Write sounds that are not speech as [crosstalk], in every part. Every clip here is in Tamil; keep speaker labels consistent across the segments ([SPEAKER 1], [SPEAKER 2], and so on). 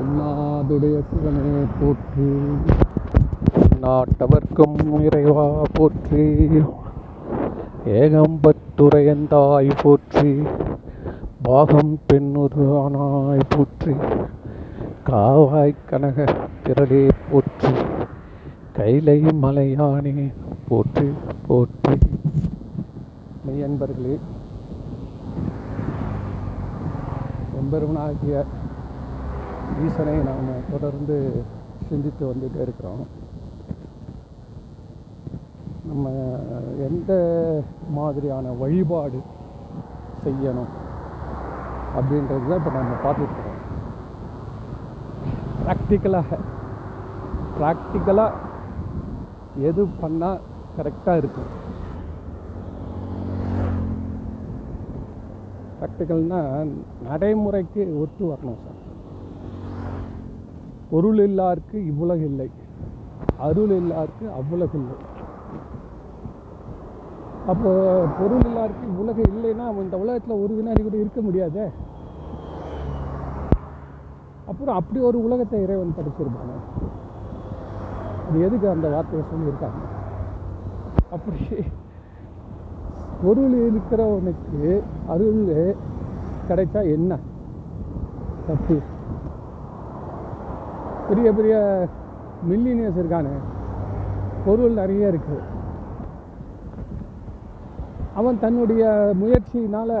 [SPEAKER 1] எல்லாதுடைய சிவனே போற்றி. நாட்டவர்க்கும் இறைவா போற்றி. ஏகம்பத்துரையந்தாய் போற்றி. பாகம் பெண்ணுரு ஆனாய் போற்றி. காவாய் கனக திரளே போற்றி. கைலை மலையானே போற்றி போற்றி. மெய்யன்பர்களே எம்பெருமனாகிய ஈசனை நாம் தொடர்ந்து சிந்தித்து வந்துகிட்டே இருக்கிறோம். நம்ம எந்த மாதிரியான வழிபாடு செய்யணும் அப்படின்றது தான் இப்போ நம்ம பார்த்துட்ருக்கோம் ப்ராக்டிக்கலாக ப்ராக்டிக்கலாக எது பண்ணால் கரெக்டாக இருக்கும்? ப்ராக்டிக்கல்னால் நடைமுறைக்கு ஒத்து வரணும் சார். பொருள் இல்லாருக்கு இவ்வுலகு இல்லை. அருள் இல்லாருக்கு அவ்வுலகு இல்லை. அப்போ பொருள் இல்லாருக்கு இவ்வுலகு இல்லைன்னா அவன் இந்த உலகத்தில் ஒரு வினாடி கூட இருக்க முடியாதே? அப்புறம் அப்படி ஒரு உலகத்தை இறைவன் படைச்சிருப்பாங்க அது எதுக்கு அந்த வார்த்தையை சொல்லியிருக்காங்க? அப்படி பொருள் இருக்கிறவனுக்கு அருள் கிடைச்சா என்ன? தப்பு. பெரிய பெரிய மில்லினியர்ஸ் இருக்கானு? பொருள் நிறைய இருக்கு. அவன் தன்னுடைய முயற்சியினால்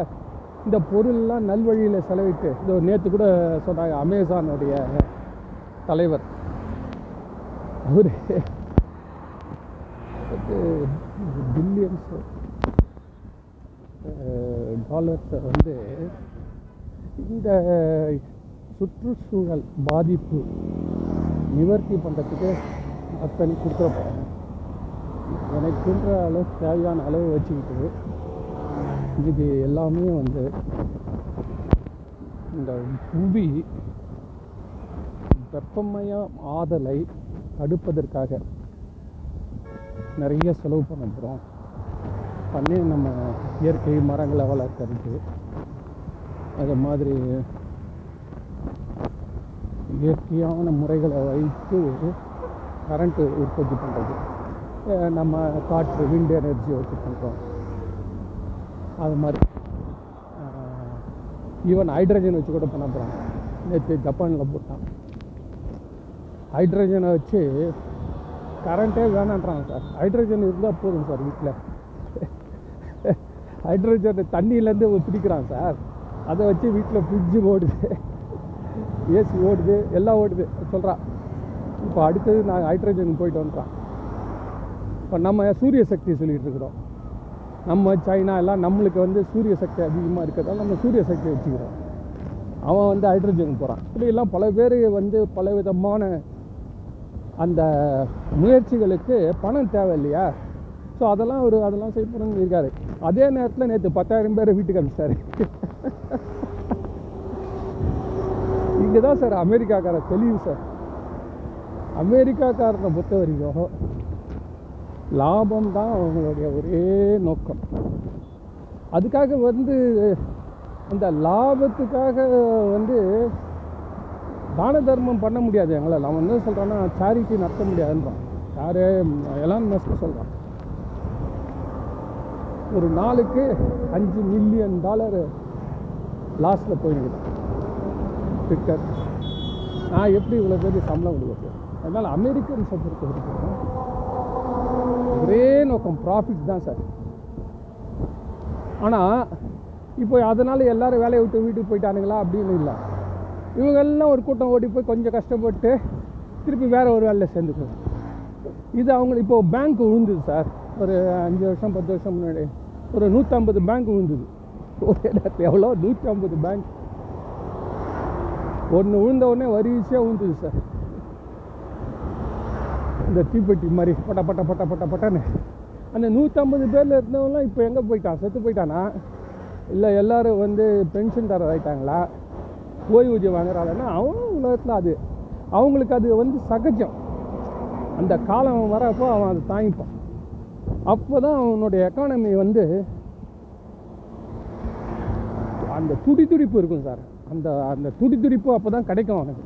[SPEAKER 1] இந்த பொருள்லாம் நல்வழியில் செலவிட்டு இதோ நேற்று கூட சொன்னாங்க அமேசானுடைய தலைவர். அவர் பில்லியன்ஸ் டாலர்ஸை வந்து இந்த சுற்றுச்சூழல் பாதிப்பு நிவர்த்தி பண்ணுறதுக்கு அத்தனை கொடுக்குறப்ப எனக்குன்ற அளவு தேவையான அளவு வச்சுக்கிட்டு இது எல்லாமே வந்து இந்த புவி வெப்பமயம் ஆதலை தடுப்பதற்காக நிறைய செலவு பண்ண போகிறோம் பண்ணி நம்ம இயற்கை மரங்களை வளர்க்கறது அது மாதிரி இயற்கையான முறைகளை வைத்து கரண்ட்டு உற்பத்தி பண்ணுறது நம்ம காற்று விண்ட் எனர்ஜி வச்சு பண்ணுறோம் அது மாதிரி ஈவன் ஹைட்ரஜன் வச்சு கூட பண்ண போகிறாங்க நேற்று ஜப்பானில் போட்டான் ஹைட்ரஜனை வச்சு கரண்ட்டே வேணான்றாங்க சார். ஹைட்ரஜன் இருந்தால் போதும் சார் வீட்டில் ஹைட்ரஜன் தண்ணியிலேருந்து பிடிக்கிறான் சார். அதை வச்சு வீட்டில் ஃப்ரிட்ஜு போடுது. ஏசி ஓடுது எல்லாம் ஓடுது. சொல்கிறான் இப்போ அடுத்தது நாங்கள் ஹைட்ரஜன் போயிட்டு வந்துட்டான் இப்போ நம்ம சூரிய சக்தி சொல்லிகிட்டு இருக்கிறோம். நம்ம சைனா எல்லாம் நம்மளுக்கு வந்து சூரிய சக்தி அதிகமாக இருக்கிறதால நம்ம சூரிய சக்தி வச்சுக்கிறோம். அவன் வந்து ஹைட்ரஜன் போகிறான் இப்படியெல்லாம் பல பேர் வந்து பல விதமான அந்த முயற்சிகளுக்கு பணம் தேவை இல்லையா? ஸோ அதெல்லாம் ஒரு அதெல்லாம் செய்யணும்னு இருக்காரு அதே நேரத்தில் நேற்று பத்தாயிரம் பேர் வீட்டுக்கு அனுப்பிச்சாரு [laughs] இங்கே தான் சார் அமெரிக்காக்கார தெளிவு சார். அமெரிக்காக்காரனை பொறுத்த வரைக்கும் லாபம் தான் அவங்களுடைய ஒரே நோக்கம். அதுக்காக வந்து அந்த லாபத்துக்காக வந்து தான தர்மம் பண்ண முடியாது எங்களால். அவன் என்ன சொல்கிறான்னா சேரிட்டி நடத்த முடியாதுன்றான். யாரே? எலான் மஸ்க் சொல்கிறான் ஒரு நாளுக்கு அஞ்சு மில்லியன் டாலர் லாஸில் போயிருக்குது ட்விட்டர் நான் எப்படி இவ்வளோ பேர் சம்பளம் கொடுக்க அதனால் அமெரிக்கன்ஸை பொறுத்த வரைக்கும் ஒரே நோக்கம் ப்ராஃபிட் தான் சார் ஆனால் இப்போ அதனால் எல்லாரும் வேலையை விட்டு வீட்டுக்கு போயிட்டானுங்களா? அப்படின்னு இல்லை. இவங்கெல்லாம் ஒரு கூட்டம் ஓடி போய் கொஞ்சம் கஷ்டப்பட்டு திருப்பி வேறு ஒரு வேலையில் சேர்ந்துக்குவோம் இது அவங்க இப்போ பேங்க் விழுந்தது சார் ஒரு அஞ்சு வருஷம் பத்து வருஷம் முன்னாடி ஒரு நூற்றம்பது பேங்க் விழுந்தது ஒரு இடத்துல எவ்வளோ நூற்றி ஐம்பது பேங்க் ஒன்று விழுந்த உடனே வரிசையாக விழுந்துது சார். இந்த தீப்பெட்டி மாதிரி பட்ட பட்ட பட்ட பட்ட பட்டன்னு. அந்த நூற்றம்பது பேரில் இருந்தவங்களாம் இப்போ எங்கே போயிட்டான்? செத்து போயிட்டானா? இல்லை எல்லோரும் வந்து பென்ஷன் தரதாயிட்டாங்களா ஓய்வூதியம் வாங்குறாங்கன்னா அவனும் உலகத்தில் அது. அவங்களுக்கு அது வந்து சகஜம். அந்த காலம் வரப்போ அவன் அதை தாங்கிப்பான். அப்போ தான் அவனுடைய எக்கானமி வந்து அந்த துடி துடிப்பு இருக்கும் சார். அந்த அந்த துடி துடிப்பு அப்போ தான் கிடைக்கும் உனக்கு.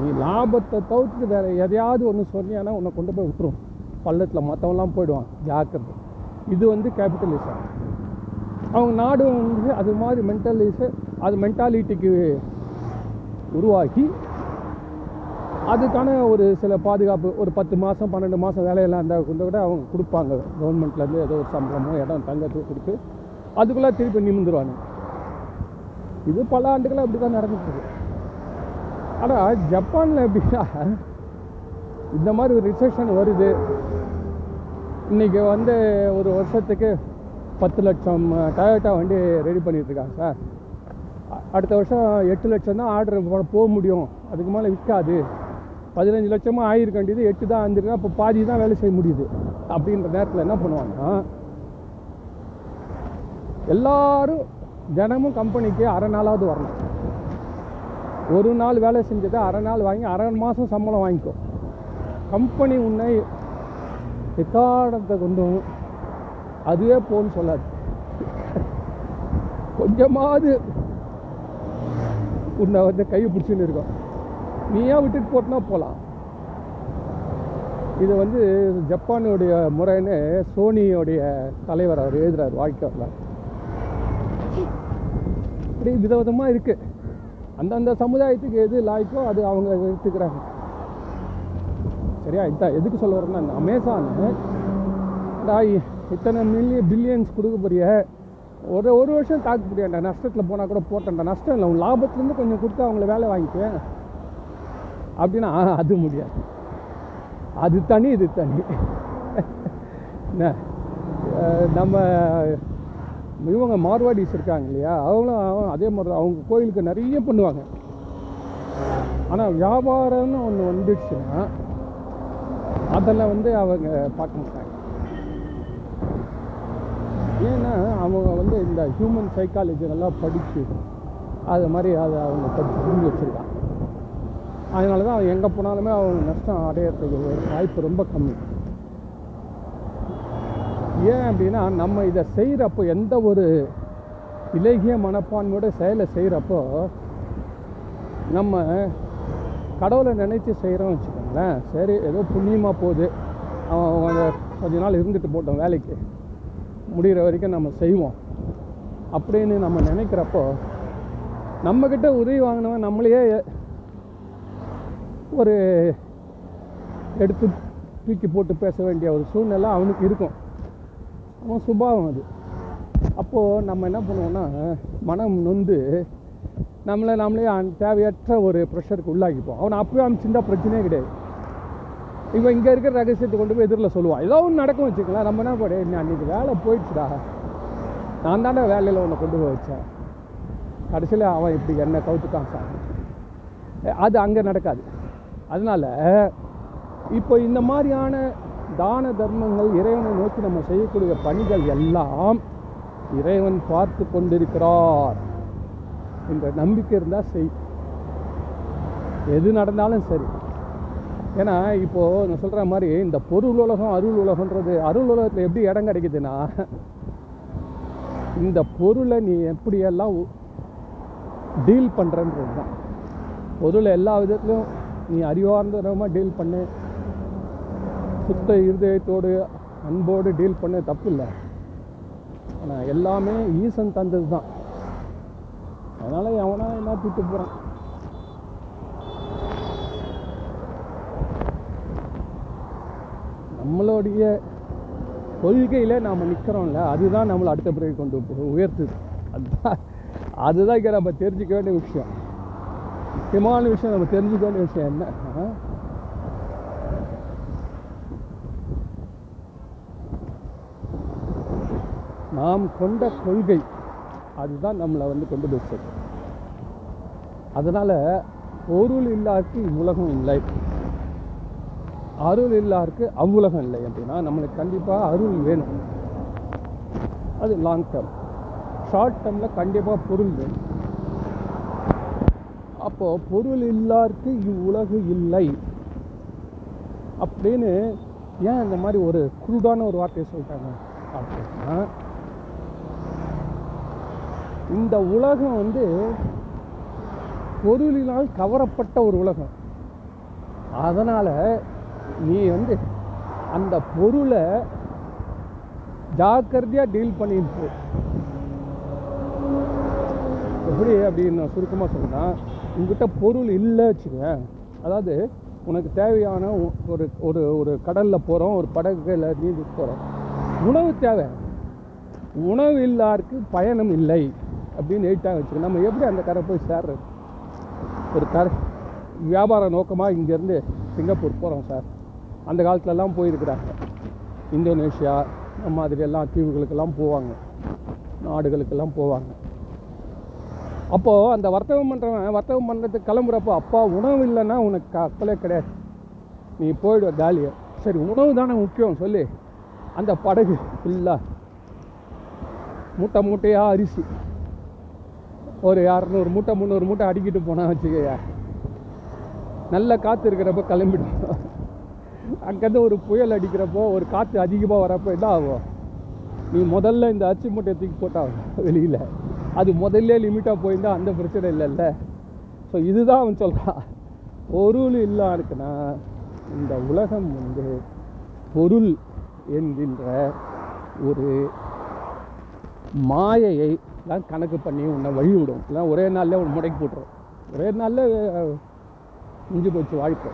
[SPEAKER 1] நீ லாபத்தை தவிர்த்து வேற எதையாவது ஒன்று சொன்னியானா உன்னை கொண்டு போய் விட்டுரும். பள்ளத்தில் மற்றவெல்லாம் போயிடுவான். ஜாக்கிரதை. இது வந்து கேபிட்டலிசம் அவங்க நாடு வந்து அது மாதிரி மென்டலிச அது மென்டாலிட்டிக்கு உருவாக்கி அதுக்கான ஒரு சில பாதுகாப்பு ஒரு பத்து மாதம் பன்னெண்டு மாதம் வேலையெல்லாம் இருந்தால் கொண்டு கூட அவங்க கொடுப்பாங்க. கவர்மெண்ட்லேருந்து ஏதோ ஒரு சம்பளமோ இடம் தங்கத்துக்கு கொடுத்து அதுக்குள்ளே திருப்பி நிமிந்துருவாங்க இது பல ஆண்டுகளாக அப்படி தான் நடந்துட்டுருக்கு. ஆனால் ஜப்பானில் எப்படின்னா இந்த மாதிரி ஒரு ரிசெஷன் வருது. இன்றைக்கி வந்து ஒரு வருஷத்துக்கு பத்து லட்சம் டயோட்டா வண்டி ரெடி பண்ணிகிட்ருக்காங்க இருக்காங்க சார். அடுத்த வருஷம் எட்டு லட்சம் தான் ஆர்டர் போக முடியும். அதுக்கு மேலே விற்காது. பதினஞ்சு லட்சமாக ஆயிருக்க வேண்டியது எட்டு தான் வந்துருக்கு. அப்போ பாதி தான் வேலை செய்ய முடியுது. அப்படின்ற நேரத்தில் என்ன பண்ணுவாங்கன்னா எல்லாரும் தினமும் கம்பெனிக்கு அரை நாளாவது வரணும். ஒரு நாள் வேலை செஞ்சதை அரை நாள் வாங்கி அரை மாதம் சம்பளம் வாங்கிக்கோ. கம்பெனி உன்னை எக்காரணத்தை கொண்டும் அதுவே போன்னு சொல்லாது. கொஞ்சமாவது உன்னை வந்து கை பிடிச்சின்னு இருக்கும் நீயா விட்டுட்டு போட்டுனா போகலாம் இது வந்து ஜப்பானுடைய முறைன்னு சோனியோடைய தலைவர் அவர் எழுதுகிறார் வாழ்க்கை வரலாறு இப்படி விதவிதமாக இருக்குது அந்தந்த சமுதாயத்துக்கு எது லாய்க்கோ அது அவங்க எடுத்துக்கிறாங்க. சரியா? இதான் எதுக்கு சொல்ல வரேன்னா இந்த அமேசான் இத்தனை மில்லியன் பில்லியன்ஸ் கொடுக்க போறிய. ஒரு ஒரு வருஷம் தாக்கு முடியாண்டா நஷ்டத்தில் போனால் கூட போட்டேன்டா. நஷ்டம் இல்லை உன் லாபத்துலேருந்து கொஞ்சம் கொடுத்து அவங்கள வேலை வாங்கிக்குவேன் அப்படின்னா அது முடியாது. அது தனி இது தனி. [laughs] என்ன? நம்ம இவங்க மார்வாடிஸ் இருக்காங்க இல்லையா? அவங்களும் அதே மாதிரி தான். அவங்க கோயிலுக்கு நிறைய பண்ணுவாங்க. ஆனால் வியாபாரம்னு ஒன்று வந்துடுச்சுன்னா அதெல்லாம் வந்து அவங்க பார்க்க மாட்டாங்க. ஏன்னா அவங்க வந்து இந்த ஹியூமன் சைக்காலஜி நல்லா படித்து அது மாதிரி அதை அவங்க படித்து புரிஞ்சு வச்சுருக்காங்க. அதனால தான் அவங்க எங்கே போனாலுமே அவங்க நஷ்டம் அடையிறதுக்கு ஒரு வாய்ப்பு ரொம்ப கம்மி. ஏன் அப்படின்னா நம்ம இதை செய்கிறப்போ எந்த ஒரு இலகிய மனப்பான்மையோட செயலை செய்கிறப்போ நம்ம கடவுளை நினைச்சு செய்கிறோம் வச்சுக்கோங்களேன். சரி ஏதோ புண்ணியமாக போகுது. அவன் கொஞ்ச நாள் இருந்துட்டு போட்டோம் வேலைக்கு. முடிகிற வரைக்கும் நம்ம செய்வோம். அப்படின்னு நம்ம நினைக்கிறப்போ நம்மக்கிட்ட உதவி வாங்கினவன் நம்மளையே ஒரு எடுத்து தூக்கி போட்டு பேச வேண்டிய ஒரு சூழ்நிலை அவனுக்கு இருக்கும். அவன் சுபாவம் அது. அப்போது நம்ம என்ன பண்ணுவோம்னா மனம் நொந்து நம்மளை நம்மளே தேவையற்ற ஒரு ப்ரெஷருக்கு உள்ளாக்கிப்போம் அவனை அப்பவே அனுப்பிச்சிருந்தா பிரச்சனையே கிடையாது. இவன் இங்கே இருக்கிற ரகசியத்தை கொண்டு போய் எதிரில் சொல்லுவான் ஏதோ ஒன்று நடக்கும் வச்சுக்கலாம் நம்ம என்ன பண்ண நீ அன்றைக்கி வேலை போயிடுச்சுடா. நான் தானே வேலையில் உன்னை கொண்டு போய் வச்சேன். கடைசியில் அவன் இப்படி என்ன கவுத்துக்கான் சார். அது அங்கே நடக்காது. அதனால் இப்போ இந்த மாதிரியான தான தர்மங்கள் இறைவனை நோக்கி நம்ம செய்யக்கூடிய பணிகள் எல்லாம் இறைவன் பார்த்து கொண்டிருக்கிறார் என்ற நம்பிக்கை இருந்தால் செய். எது நடந்தாலும் சரி. ஏன்னா இப்போது நான் சொல்கிற மாதிரி இந்த பொருள் உலகம் அருள் உலகன்றது அருள் உலகத்தில் எப்படி இடம் கிடைக்குதுன்னா இந்த பொருளை நீ எப்படியெல்லாம் டீல் பண்ணுறன்றது தான் பொருளை எல்லா விதத்துலையும் நீ அறிவார்ந்தமாக டீல் பண்ணு. சுத்த இருதயத்தோடு அன்போடு டீல் பண்ண தப்பு இல்லை ஆனால் எல்லாமே ஈசன் தந்தது தான். அதனால் எவனா என்ன திட்டு போகிறான் நம்மளுடைய கொள்கையில் நாம் நிற்கிறோம்ல அதுதான் நம்மளை அடுத்த பிறகு கொண்டு போ- உயர்த்துது. அதுதான் அதுதான் இங்கே நம்ம தெரிஞ்சுக்க வேண்டிய விஷயம். முக்கியமான விஷயம் நம்ம தெரிஞ்சுக்க வேண்டிய விஷயம் என்ன? நாம் கொண்ட கொள்கை அதுதான் நம்மளை வந்து கொண்டு போய் சேர்க்கும். அதனால் பொருள் இல்லாருக்கு இவ்வுலகம் இல்லை. அருள் இல்லாருக்கு அவ்வுலகம் இல்லை அப்படின்னா நம்மளுக்கு கண்டிப்பாக அருள் வேணும். அது லாங் டேர்ம் ஷார்ட் டேர்மில் கண்டிப்பாக பொருள் வேணும். அப்போது பொருள் இல்லாருக்கு இவ்வுலகு இல்லை அப்படின்னு ஏன் இந்த மாதிரி ஒரு குருடான ஒரு வார்த்தையை சொல்லிட்டாங்க அப்படின்னா இந்த உலகம் வந்து பொருளினால் கவரப்பட்ட ஒரு உலகம். அதனால் நீ வந்து அந்த பொருளை ஜாக்கிரதையாக டீல் பண்ணிட்டு எப்படி அப்படின்னு நான் சுருக்கமாக சொன்னால் உங்ககிட்ட பொருள் இல்லை வச்சுக்கேன் அதாவது உனக்கு தேவையான ஒரு ஒரு ஒரு கடலில் போகிறோம் ஒரு படகுல நீந்தி போகிறோம் உணவு தேவை. உணவு இல்லாருக்கு பயணம் இல்லை. அப்படின்னு எயிட்டாக வச்சுக்கோ. நம்ம எப்படி அந்த கரை போய் சேர்றது? ஒரு கரை வியாபார நோக்கமாக இங்கேருந்து சிங்கப்பூர் போகிறோம் சார். அந்த காலத்துலலாம் போயிருக்கிறாங்க. இந்தோனேஷியா இந்த மாதிரி எல்லாம் தீவுகளுக்கெல்லாம் போவாங்க. நாடுகளுக்கெல்லாம் போவாங்க. அப்போது அந்த வர்த்தகம் பண்ணுறவன் வர்த்தகம் பண்ணுறதுக்கு கிளம்புறப்போ அப்பா உணவு இல்லைன்னா உனக்கு கப்பலே கிடையாது. நீ போயிடுவ காலியை. சரி உணவு தானே முக்கியம் சொல்லி. அந்த படகு ஃபுல்லாக மூட்டை மூட்டையாக அரிசி. ஒரு இரநூறு மூட்டை முந்நூறு மூட்டை அடிக்கிட்டு போனால் வச்சுக்கயா. நல்ல காற்று இருக்கிறப்ப கிளம்பிடும் அங்கேருந்து ஒரு புயல் அடிக்கிறப்போ ஒரு காற்று அதிகமாக வரப்போ என்ன ஆகும்? நீ முதல்ல இந்த அச்சு மூட்டையை தூக்கி போட்டால் வெளியில். அது முதல்ல லிமிட்டாக போயிருந்தால் அந்த பிரச்சனை இல்லைல்ல. ஸோ இதுதான் அவன் சொல்கிறான் பொருள் இல்லா இருக்குன்னா இந்த உலகம் வந்து பொருள் என்கின்ற ஒரு மாயையை எல்லாம் கணக்கு பண்ணி உன்னை வழி விடும் எல்லாம் ஒரே நாளில் உன்னை முடக்கி போட்டுரும். ஒரே நாளில் முடிஞ்சு போச்சு வாழ்க்கை.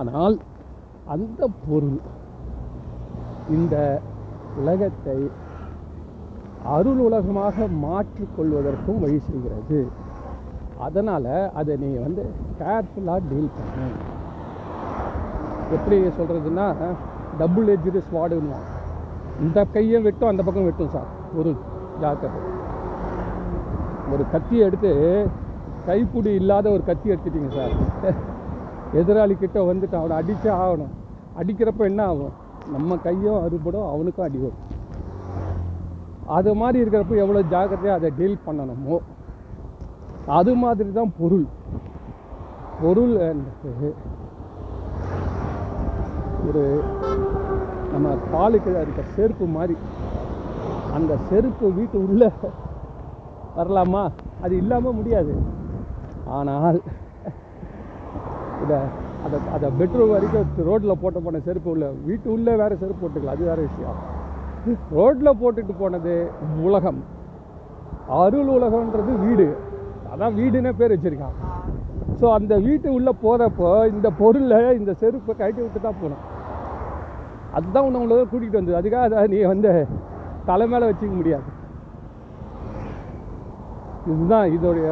[SPEAKER 1] ஆனால் அந்த பொருள் இந்த உலகத்தை அருள் உலகமாக மாற்றிக்கொள்வதற்கும் வழி செய்கிறது. அதனால் அதை நீ வந்து கேர்ஃபுல்லாக டீல் பண்ணு. எப்படி சொல்கிறதுன்னா டபுள் எஜ்டு ஸ்வாடுன்னு இந்த கையை வெட்டும் அந்த பக்கம் வெட்டும் சார். ஒரு ஜாக்கிரதை ஒரு கத்தியை எடுத்து கைப்பிடி இல்லாத ஒரு கத்தி எடுத்துட்டீங்க சார். எதிராளி கிட்ட வந்துட்டு அவனை அடித்தே ஆகணும். அடிக்கிறப்ப என்ன ஆகும்? நம்ம கையும் அறுபடும் அவனுக்கும் அடி வரும். அது மாதிரி இருக்கிறப்ப எவ்வளோ ஜாக்கிரதையாக அதை டீல் பண்ணணுமோ? அது மாதிரி தான் பொருள். பொருள் என்பது ஒரு நம்ம காலுக்கு அதுக்கு செருப்பு மாதிரி. அந்த செருப்பு வீட்டு உள்ள வரலாமா? அது இல்லாமல் முடியாது. ஆனால் இதை அதை அதை பெட்ரோல் வரைக்கும் ரோட்டில் போட்ட போன செருப்பு உள்ள வீட்டு உள்ளே வேறு செருப்பு போட்டுக்கலாம். அது வேறு விஷயம். ரோட்டில் போட்டுட்டு போனது உலகம். அருள் உலகம்ன்றது வீடு. அதான் வீடுன்னே பேர் வச்சுருக்கான். ஸோ அந்த வீட்டு உள்ளே போகிறப்போ இந்த பொருளை இந்த செருப்பை கழட்டி விட்டு தான் போகணும் அதுதான் உன்னை உங்களை கூட்டிகிட்டு வந்தது. அதுக்காக நீ வந்து தலை மேலே வச்சுக்க முடியாது. இதுதான் இதோடைய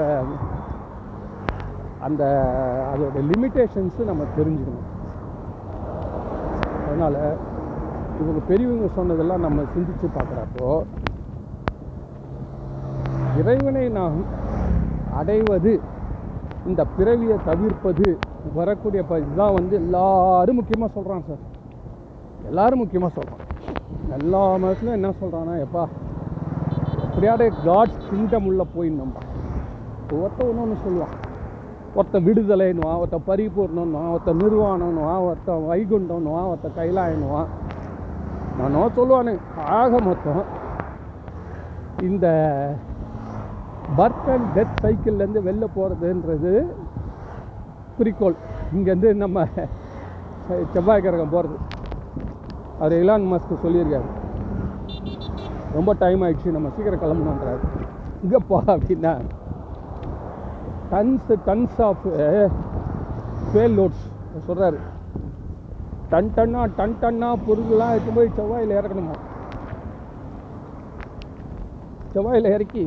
[SPEAKER 1] அந்த அதோட லிமிட்டேஷன்ஸு நம்ம தெரிஞ்சுக்கணும். அதனால் இவங்க பெரியவங்க சொன்னதெல்லாம் நம்ம சிந்திச்சு பார்க்குறப்போ இறைவனை நாம் அடைவது இந்த பிறவியை தவிர்ப்பது வரக்கூடிய இதுதான் வந்து எல்லாரும் முக்கியமாக சொல்கிறான் சார். எல்லாரும் முக்கியமாக சொல்கிறான் எல்லா மதத்துலையும் என்ன சொல்கிறான்னா எப்பா எப்படியாவது காட்ஸ் கிங்டம் உள்ளே போயிடணும்பா ஒருத்த ஒன்று ஒன்று சொல்லுவான். ஒருத்த விடுதலைன்னுவான் ஒருத்த பரிபூர்ணன்னுவான் ஒருத்த நிர்வாணம்னுவான் ஒருத்த வைகுண்டம்னுவான் ஒருத்த கைலாயன்னுவான். நானோ சொல்லுவானு ஆக மொத்தம் இந்த பர்த் அண்ட் டெத் சைக்கிள்லேருந்து வெளில போகிறதுன்றது குறிக்கோள். இங்கேருந்து நம்ம செவ்வாய் கிரகம் போகிறது அது இலான் மஸ்க் சொல்லியிருக்காரு. ரொம்ப டைம் ஆயிடுச்சு நம்ம சீக்கிரம் கிளம்பணுன்றாரு இங்கப்பா அப்படின்னா tons tons of fail loads சொல்கிறாரு டன் டன்னா டன் டன்னா பொருள்லாம் எடுத்து போய் செவ்வாயில் இறக்கணுமா? செவ்வாயில் இறக்கி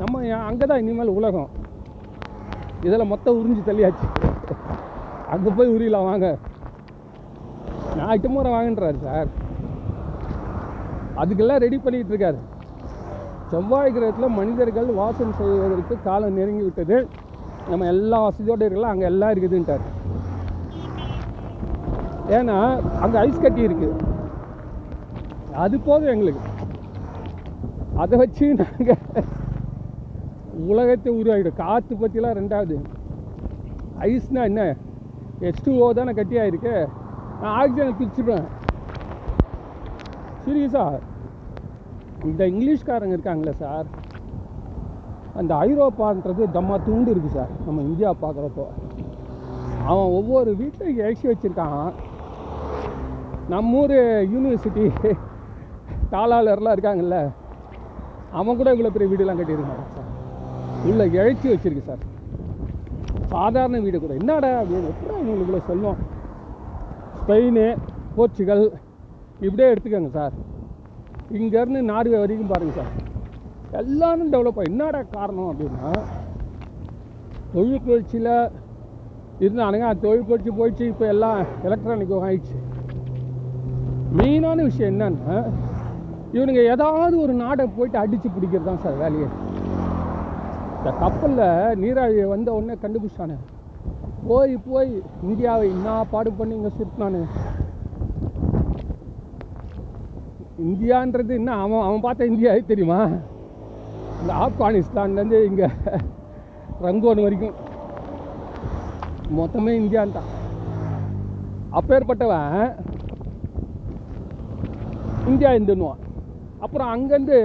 [SPEAKER 1] நம்ம அங்கே தான் இனிமேல் உலகம். இதில் மொத்தம் உறிஞ்சி தள்ளியாச்சு. அங்கே போய் உரியலாம் வாங்க. நான் எட்டு முறை வாங்கன்றாரு சார். அதுக்கெல்லாம் ரெடி பண்ணிகிட்டு இருக்காரு. செவ்வாய் கிரகத்தில் மனிதர்கள் வாசம் செய்வதற்கு காலம் நெருங்கி விட்டது. நம்ம எல்லா வசதியோடு இருக்கலாம் அங்கே எல்லாம் இருக்குதுன்ட்டார். ஏன்னா அங்கே ஐஸ் கட்டி இருக்கு. அது போதும் எங்களுக்கு. அதை வச்சு நாங்கள் உலகத்தை உருவாகிடும் காற்று பற்றிலாம் ரெண்டாவது. ஐஸ்னா என்ன? எச் டூ ஓ தானே கட்டியாயிருக்கு. நான் ஆக்சிஜனை பிரிச்சுப்பேன். சீரியஸா இந்த இங்கிலீஷ்காரங்க இருக்காங்களே சார். அந்த ஐரோப்பான்றது தம்மா துண்டு இருக்குது சார். நம்ம இந்தியா பார்க்குறப்போ. அவன் ஒவ்வொரு வீட்டில் எழுச்சி வச்சுருக்கான். நம்ம ஊர் யூனிவர்சிட்டி தாளாளர்லாம் இருக்காங்கல்ல. அவன் கூட இவ்வளோ பெரிய வீடுலாம் கட்டியிருக்காங்க சார். உள்ள இழைச்சி வச்சுருக்கு சார். சாதாரண வீடு கூட. என்னடா அப்படின்னு எப்படி உங்களுக்கு இவ்வளோ சொல்லுவோம் ஸ்பெயின் போர்ச்சுகல் இப்படியே எடுத்துக்கோங்க சார் இங்கேருந்து நார்வே வரைக்கும் பாருங்கள் சார் எல்லாரும் டெவலப் ஆகி என்னடா காரணம் அப்படின்னா தொழில் புரட்சியில் இருந்தானுங்க. அந்த தொழில் போயிடுச்சு இப்போ எல்லாம் எலக்ட்ரானிக் ஆயிடுச்சு. மெயினான விஷயம் என்னன்னா இவனுங்க ஏதாவது ஒரு நாடை போயிட்டு அடித்து பிடிக்கிறது தான் சார் வேலையை. இந்த கப்பலில் நீராழியை வந்த உடனே கண்டுபிடிச்சானு. போய் போய். இந்தியாவை என்ன பாடு பண்ணி இங்கே சுட்டினானு இந்தியான்றது என்ன? அவன் அவன் பார்த்த இந்தியாவே தெரியுமா? இந்த ஆப்கானிஸ்தான்லேருந்து இங்கே ரங்கோன் வரைக்கும். மொத்தமே இந்தியான் தான் அப்பேற்பட்டவன் இந்தியா இருந்துன்னுவான் அப்புறம் அங்கேருந்து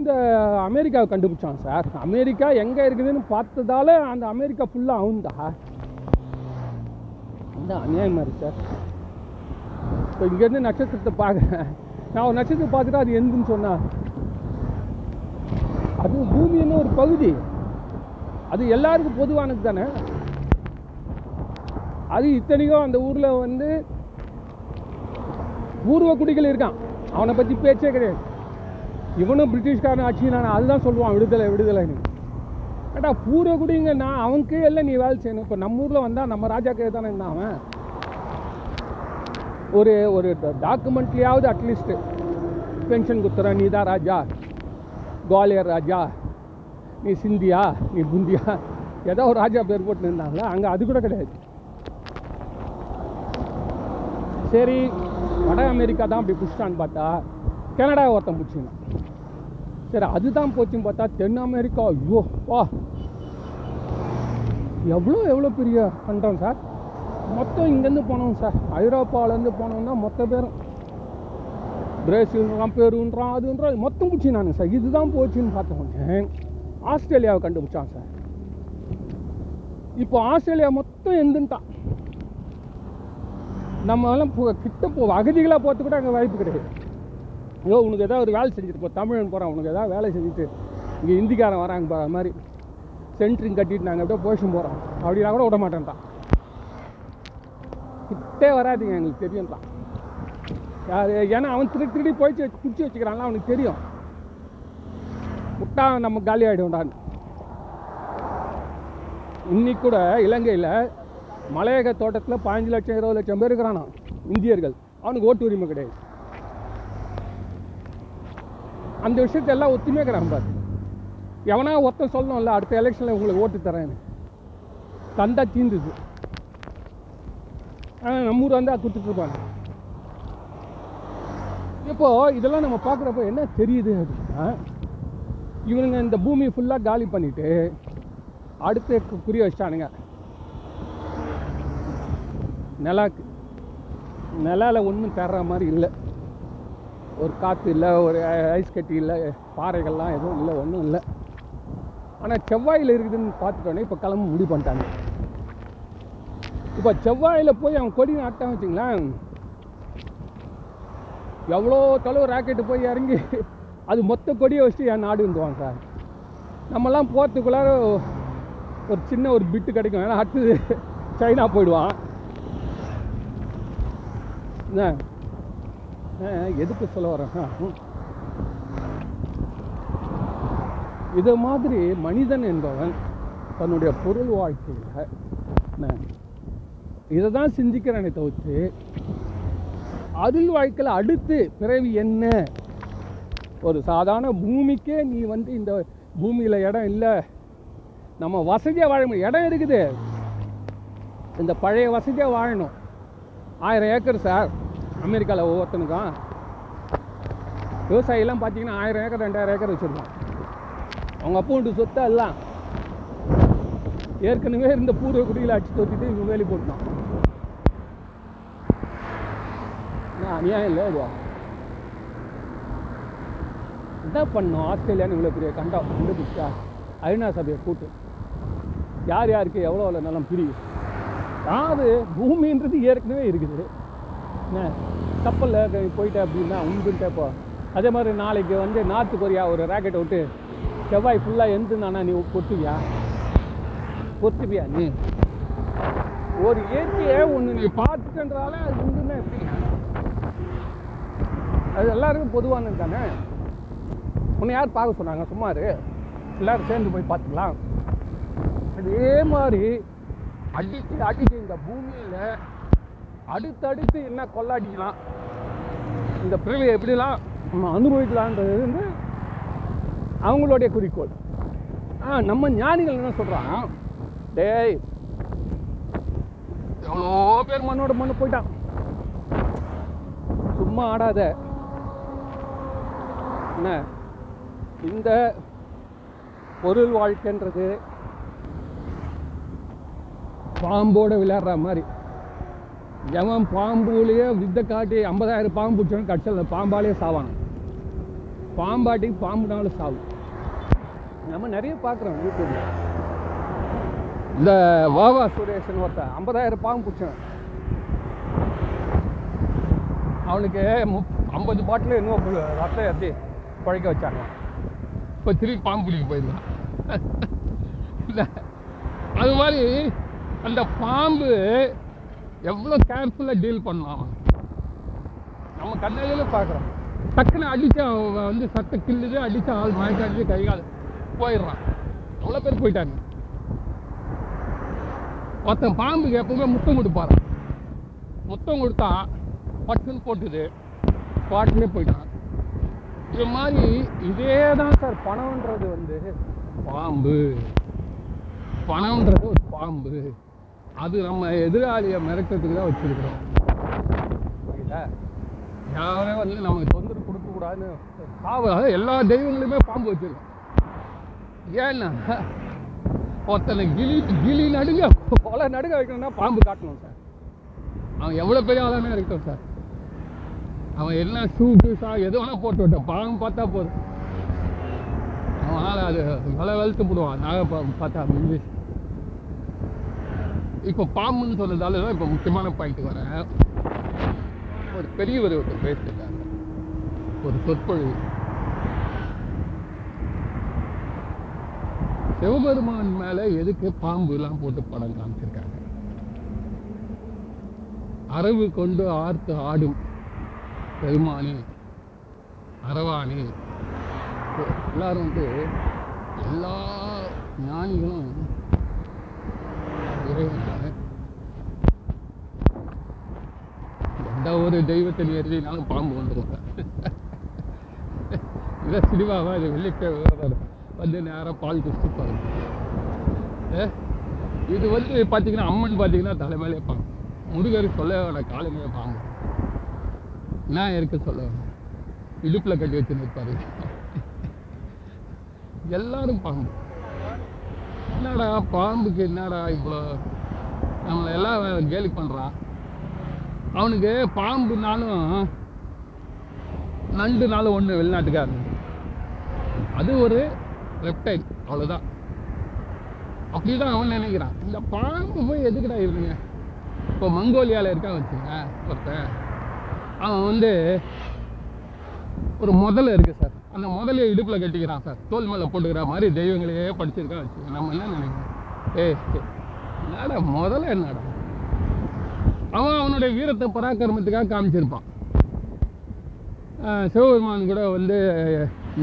[SPEAKER 1] இந்த அமெரிக்காவை கண்டுபிடிச்சான் சார். அமெரிக்கா எங்கே இருக்குதுன்னு பார்த்ததால அந்த அமெரிக்கா ஃபுல்லாக அவுந்தா. இந்த அநியாயமாக இருக்கு சார். இப்போ இங்கேருந்து நட்சத்திரத்தை பார்க்குறேன் நான் ஒரு நட்சத்திரத்தை பார்த்துட்டு அது எந்துன்னு சொன்னா. அது பூமின்னு ஒரு பகுதி. அது எல்லாருக்கும் பொதுவானது தானே. அது இத்தனைக்கும் அந்த ஊரில் வந்து பூர்வ குடிகள் இருக்கான். அவனை பற்றி பேச்சே கிடையாது. இவனும் பிரிட்டிஷ்காரன் ஆட்சி நான் அதுதான் சொல்லுவான் விடுதலை விடுதலைன்னு. கேட்டா பூரகுடிங்க நான் அவன் கீழே நீ வேலை செய்யணும். இப்போ நம்ம ஊரில் வந்தால் நம்ம ராஜாக்கு தானே இருந்தான் அவன். ஒரு ஒரு டாக்குமெண்ட்லேயாவது அட்லீஸ்ட்டு பென்ஷன் குத்துற நீ தான் ராஜா. குவாலியர் ராஜா. நீ சிந்தியா? நீ புந்தியா ஏதோ ஒரு ராஜா பேர் போட்டு இருந்தாங்களா அங்கே அது கூட கிடையாது. சரி வட அமெரிக்கா தான் அப்படி பிடிச்சிட்டான்னு பார்த்தா கனடா ஒருத்தன் பிடிச்சிருந்தான். சரி அதுதான் போச்சுன்னு பார்த்தா தென் அமெரிக்கா. ஐயோ வா எவ்வளோ எவ்வளோ பெரிய கண்டம் சார்? மொத்தம் இங்கேருந்து போனோம் சார். ஐரோப்பாவிலேருந்து போனோம்னா மொத்த பேரும். பிரேசில்ன்றான் பேருன்றான் அதுன்றான். மொத்தம் பிடிச்சி நான் சார். இதுதான் போச்சுன்னு பார்த்த ஆஸ்திரேலியாவை கண்டுபிடிச்சான் சார். இப்போ ஆஸ்திரேலியா மொத்தம் எந்துன்ட்டான் நம்ம எல்லாம் கிட்ட போ அகதிகளாக போகிறது கூட அங்கே வாய்ப்பு கிடையாது. ஐயோ உனக்கு ஏதாவது ஒரு வேலை செஞ்சுட்டு போ. தமிழன் போகிறான் உனக்கு ஏதாவது வேலை செஞ்சுட்டு இங்கே இந்திக்காரன் வராங்க பா அது மாதிரி. சென்ட்ரிங் கட்டிட்டு நாங்கள் அப்படியே போஷன் போகிறோம் அப்படின்னா கூட விட மாட்டேன்ட்டான். கிட்டே வராதீங்க எங்களுக்கு தெரியும்ட்டான். யார் ஏன்னா அவன் திருடி திருடி போய்ச்சி வச்சு பிடிச்சி வச்சுக்கிறான்ல அவனுக்கு தெரியும். விட்டா நம்ம காலி ஆகிடும்டான்னு இன்னைக்கு கூட இலங்கையில் மலையக தோட்டத்தில் பதினஞ்சு லட்சம் இருபது லட்சம் பேர் இருக்கிறானா இந்தியர்கள். அவனுக்கு ஓட்டு உரிமை கிடையாது. அந்த விஷயத்த எல்லாம் ஒத்துமே இருக்கிறான் எவனா ஒருத்தன் சொல்லணும்ல அடுத்த எலெக்ஷனில் உங்களுக்கு ஓட்டு தரேன்னு. தந்தா தீந்துது. ஆனால் நம்ம ஊர் வந்து கொடுத்துட்ருப்பாங்க இப்போ இதெல்லாம் நம்ம பார்க்குறப்போ என்ன தெரியுது அப்படின்னா இவனுங்க இந்த பூமி ஃபுல்லாக காலி பண்ணிட்டு அடுத்து புரிய வச்சிட்டானுங்க. நிலாக்கு நிலால ஒன்றும் தர்ற மாதிரி இல்லை. ஒரு காற்று இல்லை ஒரு ஐஸ் கட்டி இல்லை பாறைகள்லாம் எதுவும் இல்லை ஒன்றும் இல்லை. ஆனால் செவ்வாயில் இருக்குதுன்னு பார்த்துட்டோன்னே இப்போ கிளம்ப முடிவு பண்ணிட்டாங்க. இப்போ செவ்வாயில் போய் அவன் கொடி நாட்டான் வச்சுங்களேன். எவ்வளோ தொலைவு ராக்கெட்டு போய் இறங்கி அது மொத்த கொடியை வச்சுட்டு என் நாடு வந்துவாங்க சார். நம்மலாம் போகிறதுக்குள்ளார ஒரு சின்ன ஒரு பிட்டு கிடைக்கும். ஏன்னா அடுத்தது சைனா போயிடுவான். என்ன? எதுக்கு சொல்ல வரேன்? இது மாதிரி மனிதன் என்பவன் தன்னுடைய பொருள் வாழ்க்கையில் இதை தான் சிந்திக்கிறானே தவிர்த்து அருள் வாழ்க்கையில் அடுத்து பிறவி என்ன? ஒரு சாதாரண பூமிக்கே நீ வந்து இந்த பூமியில் இடம் இல்லை. நம்ம வசதியாக வாழ முடியும். இடம் இருக்குது. இந்த பழைய வசதியாக வாழணும். ஆயிரம் ஏக்கர் சார். அமெரிக்காவில் ஒவ்வொருத்தனுக்கும் விவசாயிலாம் பார்த்தீங்கன்னா ஆயிரம் ஏக்கர் ரெண்டாயிரம் ஏக்கர் வச்சுருப்பான். அவங்க அப்பா சொத்தை எல்லாம் ஏற்கனவே இருந்த பூர்வ குடியில் அடிச்சு தோத்திட்டு இவங்க வேலி போட்டான் என்ன அநியாயம் இல்லை இதுவா? என்ன பண்ணோம் ஆஸ்திரேலியான்னு இவ்வளோ பெரிய கண்டம் கண்டுபிடிச்சா ஐநா சபையை கூட்டு. யார் யாருக்கு எவ்வளோ எவ்வளோ நிலம் பிரியும்? அதாவது பூமின்றது ஏற்கனவே இருக்குது. என்ன? கப்பலில் போயிட்டேன் அப்படின்னா உண்டுன்ட்டே போ. அதே மாதிரி நாளைக்கு வந்து நார்த்து கொரியா ஒரு ராக்கெட்டை விட்டு செவ்வாய் ஃபுல்லாக எழுந்துனானா நீ பொத்துவியா? பொத்துவியா நீ? ஒரு இயற்கையை ஒன்று நீ பார்த்துட்டன்றால அது உண்டுன்னா எப்படி? அது எல்லாருக்கும் பொதுவானது தானே? உன்னை யார் பார்க்க சொன்னாங்க? சும்மா எல்லோரும் எல்லாரும் சேர்ந்து போய் பார்த்துக்கலாம். அதே மாதிரி அடிச்சு அடித்து இந்த பூமியில் அடுத்தடுத்து என்ன கொள்ளாடிக்கலாம்? இந்த பிறவியை எப்படிலாம் நம்ம அனுபவிக்கலான்றது வந்து அவங்களுடைய குறிக்கோள். ஆ நம்ம ஞானிகள் என்ன சொல்கிறான் டேய் எவ்வளோ பேர் மண்ணோட மண்ணு போயிட்டான். சும்மா ஆடாத. என்ன? இந்த பொருள் வாழ்க்கைன்றது பாம்போட விளையாடுற மாதிரி. எவன் பாம்புலேயே வித்த காட்டி ஐம்பதாயிரம் பாம்பு பிடிச்சவன் கட்சியில் பாம்பாலேயே சாவான் பாம்பாட்டிக்கு பாம்புனாலும் சாவும் நம்ம நிறைய பார்க்குறோம் யூடியூப்ல. இந்த வாவா சுரேஷன் ஒருத்தன் ஐம்பதாயிரம் பாம்பு பிடிச்சவன் அவனுக்கு முப் ஐம்பது பாட்டில் இன்னும் ரத்தம் ஏற்றி பழைக்க வச்சாங்க. இப்போ திருப்பி பாம்பு பிடிக்க போயிருந்தான் [laughs] இல்ல, அது மாதிரி அந்த பாம்பு எவ்வளோ கேர்ஃபுல்லாக டீல் பண்ணலாம் அவன். நம்ம கண்ணையில பார்க்குறோம் டக்குன்னு அடிச்சு அவன் வந்து சட்டை கிள்ளுது அடித்து ஆள் மயக்க அடிச்சு கை கால் போயிடுறான். அவ்வளோ பேர் போயிட்டாங்க? ஒருத்தன் பாம்புக்கு எப்பவுமே முத்தம் கொடுப்பாரு முத்தம் கொடுத்தா பட்டுன்னு போட்டுது. பாட்டுமே போயிட்டான். இது மாதிரி இதே தான் சார் பணம்ன்றது வந்து பாம்பு. பணம்ன்றது ஒரு பாம்பு. அது நம்ம எதிராளியை மிரட்டுறதுக்கு தான் வச்சிருக்கிறோம். புரியுதா? யாரும் வந்து நமக்கு தொந்தரவு கொடுக்கக்கூடாதுன்னு பாவு எல்லா தெய்வங்களுமே பாம்பு வச்சிருக்கோம். ஏன்னா ஒருத்தனை கிளி கிளி நடுங்க கொலை நடுங்க வைக்கணும்னா பாம்பு காட்டணும் சார். அவன் எவ்வளோ பெரிய ஆளானே இருக்கட்டும் சார். அவன் என்ன ஷூ சா எது வேணால் போட்டு விட்டான். பாம்பு பார்த்தா போதும். அவனால் அது வலை வெளுத்து போடுவான். நாகப்பாம்பு பார்த்தா இங்கிலீஷ். இப்போ பாம்புன்னு சொன்னதால தான் இப்போ முக்கியமான பாயிண்ட் வரேன். ஒரு பெரியவர் ஒருத்தர் பேசிட்டார் ஒரு சொற்பொழிவு. சிவபெருமான் மேல எதுக்கு பாம்பு எல்லாம் போட்டு படம் காமிச்சிருக்காங்க? அரவு கொண்டு ஆர்த்து ஆடும் பெருமானி அரவாணி எல்லாரும் வந்து எல்லா ஞானிகளும் இறைவன் எந்த ஒரு தெய்வத்தை எழுதினாலும் பாம்பு வந்துடும் [laughs] இதை சினிமாவா இது வெள்ளிக்கிழமை வந்து நேராக பால் குடிச்சு பாருங்க இது வந்து பார்த்தீங்கன்னா அம்மன் பார்த்தீங்கன்னா தலைமையிலே பாம்பு. முருகர் சொல்ல வேணாம் காலையிலே பாம்பு. நான் இருக்க சொல்ல வேணாம்? இடுப்பில் கட்டி வச்சு நிற்பாரு எல்லாரும் பாம்பு. என்னடா பாம்புக்கு என்னடா இவ்வளோ நம்மளை எல்லாம் கேலி பண்ணுறான் அவனுக்கு பாம்புனாலும் நண்டுனாலும் ஒன்று வெளிநாட்டுக்காரன். அது ஒரு ரெப்டைல் அவ்வளோதான் அப்படிதான் அவன் நினைக்கிறான். இந்த பாம்பு போய் எதுக்குடா இருந்தீங்க இப்போ மங்கோலியாவில் இருக்கான் வச்சுங்க ஒருத்தன். அவன் வந்து ஒரு முதல்ல இருக்கு சார். அந்த முதல்ல இடுப்பில் கட்டிக்கிறான் சார். தோல் மேலே போட்டுக்கிற மாதிரி தெய்வங்களையே படிச்சிருக்கா வச்சு நம்ம என்ன நினைக்கிறோம்? ஏ என்னடா முதல்ல என்னடா? அவன் அவனுடைய வீரத்தை பராக்கிரமத்துக்காக காமிச்சிருப்பான். ஆஹ் சிவபெருமான் கூட வந்து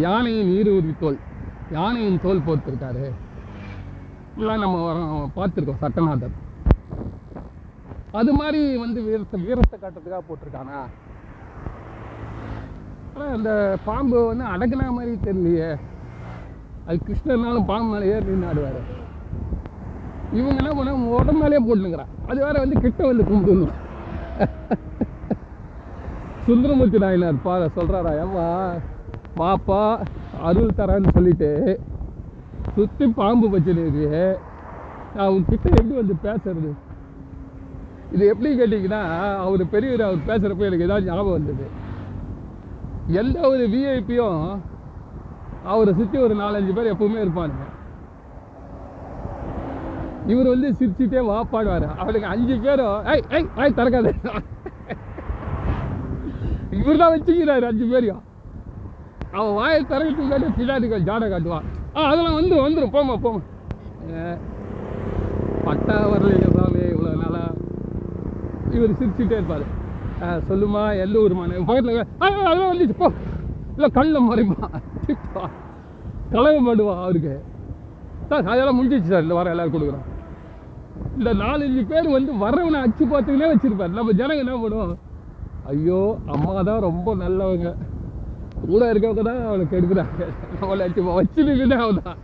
[SPEAKER 1] யானையின் ஈரூரி தோல் யானையின் தோல் போத்திருக்காரு இப்படிலாம் நம்ம வரோம் பார்த்துருக்கோம் சட்டநாதர். அது மாதிரி வந்து வீரத்தை வீரத்தை காட்டுறதுக்காக போட்டிருக்கானா? ஆனால் அந்த பாம்பு வந்து அடக்கின மாதிரி தெரியலையே. அது கிருஷ்ணனாலும் பாம்பு மேலே ஏறி நின்று ஆடுவார். இவங்க என்ன பண்ண உடம்பு மேலேயே போட்டுங்கிறான் அது வேற வந்து கிட்ட வந்து கும்பிடணும் சுந்தரமூர்த்தி நாயனார் பா சொல்கிறாரா ஏம்மா பாப்பா அருள் தரேன்னு சொல்லிட்டு சுற்றி பாம்பு வச்சிருக்கு நான் உங்ககிட்ட எப்படி வந்து பேசுறது? இது எப்படி கேட்டிங்கன்னா அவர் பெரியவர் அவர் பேசுகிறப்ப எனக்கு ஏதாவது ஞாபகம் வந்தது. எந்த ஒரு விஐபியும் அவரை சுற்றி ஒரு நாலஞ்சு பேர் எப்பவுமே இருப்பானுங்க. இவர் வந்து சிரிச்சுட்டே வாப்பாடுவார் அவனுக்கு அஞ்சு பேரும் ஐய் ஐய் வாய் திறக்காது. இவர் தான் வச்சுக்கிறாரு அஞ்சு பேரையும். அவன் வாயை திறக்கிறதுக்கு பின்னாடி ஜாடை காட்டுவான். ஆ அதெல்லாம் வந்துடும் வந்துடும் போமா போமா பட்டா வரலைங்க சாமி இவ்வளோ நாளா? இவர் சிரிச்சுட்டே இருப்பார். சொல்லுமா எந்த ஊருமான பக்கத்தில் அதெல்லாம் வந்துச்சு போ. இல்லை கண்ணில் மறைமா. திட்டுவா கலவை அவருக்கு. சார் அதெல்லாம் முடிஞ்சிச்சு சார் இந்த வாரம் எல்லோரும் கொடுக்குறோம். இந்த நாலஞ்சு பேர் வந்து வர்றவனை அச்சு பார்த்துக்கினே வச்சுருப்பார். நம்ம ஜனங்க என்ன பண்ணுவோம்? ஐயோ அம்மா தான் ரொம்ப நல்லவங்க. கூட இருக்கவங்க தான் அவனுக்கு எடுக்கிறாங்க. அவளை அச்சு வச்சுருக்குதான் அவன் தான்.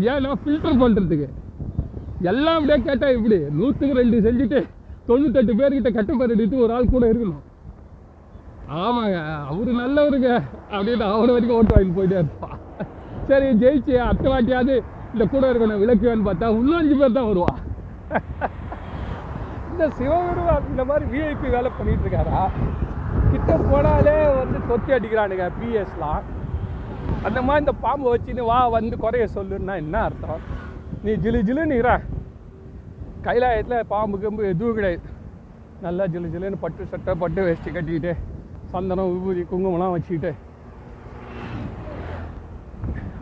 [SPEAKER 1] ஏன்னா ஃபில்டர் பண்ணுறதுக்கு எல்லாம் அப்படியே கேட்டால் இப்படி நூற்றுக்கு ரெண்டு செஞ்சுட்டு தொண்ணூத்தெட்டு பேர்கிட்ட கட்ட எடுத்து ஒரு ஆள் கூட இருக்கணும். ஆமாங்க அவர் நல்லவருங்க அப்படின்னு அவனை வரைக்கும் ஓட்டு வாங்கிட்டு போயிட்டே இருப்பான் சரி ஜெயிச்சு அடுத்த வாட்டியாவது இந்த கூட இருக்கணும் விளக்குவேன்னு பார்த்தா இன்னும் அஞ்சு பேர் தான் வருவா. இந்த சிவபெருமான் இந்த மாதிரி விஐபி வேலை பண்ணிட்டு இருக்காரா? கிட்ட போனாலே வந்து தொத்தி அடிக்கிறானுங்க பிஎஸ்லாம் அந்த மாதிரி இந்த பாம்பை வச்சுன்னு வா வந்து குறைய சொல்லுன்னா என்ன அர்த்தம்? நீ ஜிலு ஜிலுன்னு இற. கைலாயத்தில் பாம்பு கம்பு எதுவும் கிடையாது. நல்லா ஜிலு ஜிலுன்னு பட்டு சட்டை பட்டு வேஷ்டி கட்டிக்கிட்டு சந்தனம் விபூதி குங்குமம்லாம் வச்சுக்கிட்டு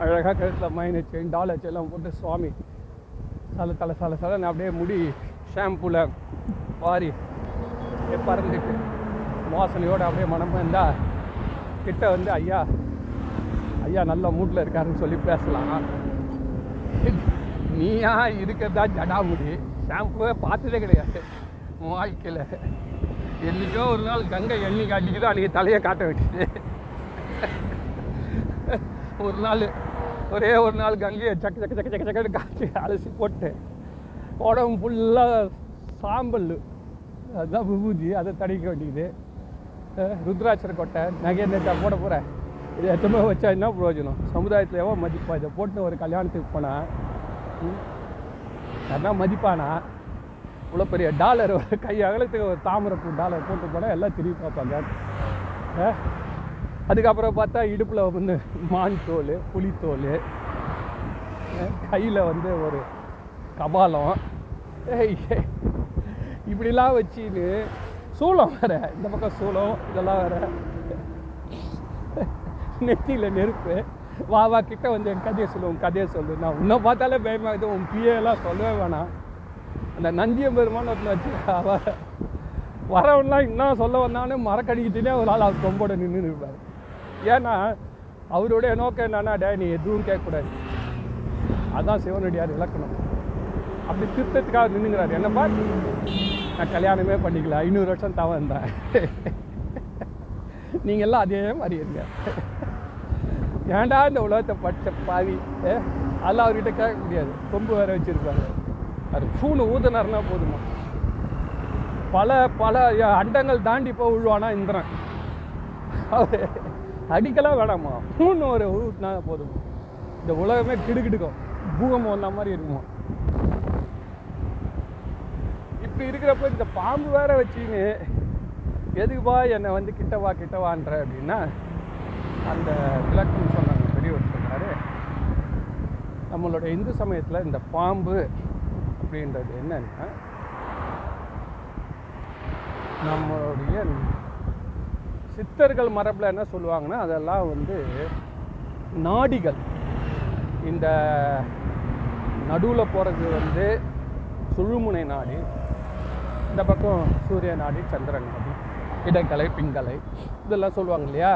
[SPEAKER 1] அழகாக கழுத்தில் மைனை செயின் டாலர் செல்லாம் போட்டு சுவாமி சல தலை சல சலன்னு அப்படியே முடி ஷாம்பூவில் வாரி பறந்துட்டு வாசனையோடு அப்படியே மனம் இருந்தால் கிட்ட வந்து ஐயா ஐயா நல்ல மூட்டில் இருக்காருன்னு சொல்லி பேசலாம். நீயா இருக்கிறதா ஜடாமுடி ஷாம்புவே பார்த்ததே கிடையாது. வாழ்க்கையில். என்றைக்கோ ஒரு நாள் கங்கை எண்ணி காட்டிக்கிட்டு அன்றைக்கி தலையை காட்ட விட்டுது ஒரு நாள் ஒரே ஒரு நாள் கங்கையை சக்க சக்க சக்க சக்க சக்கன்னு காய்ச்சி அலசி போட்டு உடம்பு ஃபுல்லாக சாம்பல். அதுதான் விபூதி அதை தடிக்க வேண்டியது. ருத்ராட்சர கொட்டை நகை நெட்டா போட போகிறேன் இது எத்தனை வச்சா என்ன பிரயோஜனம்? சமுதாயத்தில் எவ்வளோ மதிப்பா? இதை போட்டு ஒரு கல்யாணத்துக்கு போனால் யாருன்னா மதிப்பானா? இவ்வளோ பெரிய டாலர் ஒரு கை அகலத்துக்கு ஒரு பூ டாலர் போட்டு போனால் எல்லாம் திரும்பி பார்ப்பாங்க. அதுக்கப்புறம் பார்த்தா இடுப்பில் வந்து மான் தோல் புலித்தோல் கையில் வந்து ஒரு கபாலம். இப்படிலாம் வச்சுன்னு சூளம் வேற இந்த பக்கம் சூளம் இதெல்லாம் வேற. நெத்தியில் நெருப்பு. வா வா கிட்ட வந்து என் கதையை சொல்லு உன் கதையை சொல்லு. நான் உன்னை பார்த்தாலே பயமாகுது உன் பிஏலாம் சொல்லவே வேணாம். அந்த நந்தியம் பெருமான்னு ஒருத்தன் வச்சு அவ வரவன்லாம் இன்னும் சொல்ல வந்தானே மரக்கடிக்கிட்டே ஒரு ஆள் அவர் கொம்போட நின்று இருப்பார். ஏன்னா அவருடைய நோக்கம் என்னன்னா டே நீ எதுவும் கேட்கக்கூடாது. அதான் சிவனடியார் இலக்கணம். அப்படி திருத்தத்துக்காக நின்றுங்கிறார் என்ன நான் கல்யாணமே பண்ணிக்கல. ஐநூறு வருஷம் தவம் இருந்தேன் எல்லாம் அதே மாதிரி இருங்க. ஏன்டா இந்த உலகத்தை பச்சை பாவி? ஏ அதெல்லாம் அவர்கிட்ட கேட்க முடியாது. கொம்பு வேற வச்சிருப்பாரு. அது பூணு ஊதுனாருன்னா போதுமா? பல பல அண்டங்கள் தாண்டி போய் விழுவானா இந்திரன். அவர் அடிக்கலாம் வேணாமா? ஃபூன் ஒரு ஊட்டினா போதும்? இந்த உலகமே கிடுகிடுக்கும். பூகம்பம் வந்த மாதிரி இருக்குமா? இப்படி இருக்கிறப்ப இந்த பாம்பு வேற வச்சுன்னு எதுக்குப்பா என்னை வந்து கிட்டவா கிட்டவான்ற அப்படின்னா அந்த விளக்குன்னு சொன்னாங்க பெரியவர் சொன்னார் நம்மளுடைய இந்து சமயத்தில் இந்த பாம்பு அப்படின்றது என்னன்னா நம்மளுடைய சித்தர்கள் மரபில் என்ன சொல்லுவாங்கன்னா அதெல்லாம் வந்து நாடிகள். இந்த நடுவில் போகிறது வந்து சுழுமுனை நாடி இந்த பக்கம் சூரிய நாடி சந்திரன் நாடி இடக்கலை பிங்கலை இதெல்லாம் சொல்லுவாங்க இல்லையா?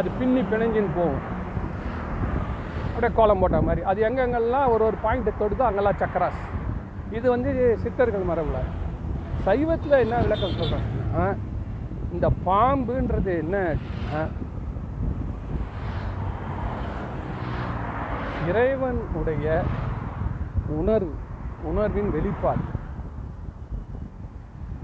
[SPEAKER 1] அது பின்னி பிணைஞ்சின்னு போகும். அப்படியே கோலம் போட்ட மாதிரி. அது எங்கெங்கெல்லாம் ஒரு ஒரு பாயிண்ட்டை தொடுதோ அங்கெல்லாம் சக்கராஸ். இது வந்து சித்தர்கள் மரபில். சைவத்தில் என்ன விளக்கம் சொல்கிறேன் இந்த பாம்புன்றது என்ன? இறைவனுடைய உணர்வு உணர்வின் வெளிப்பாடு.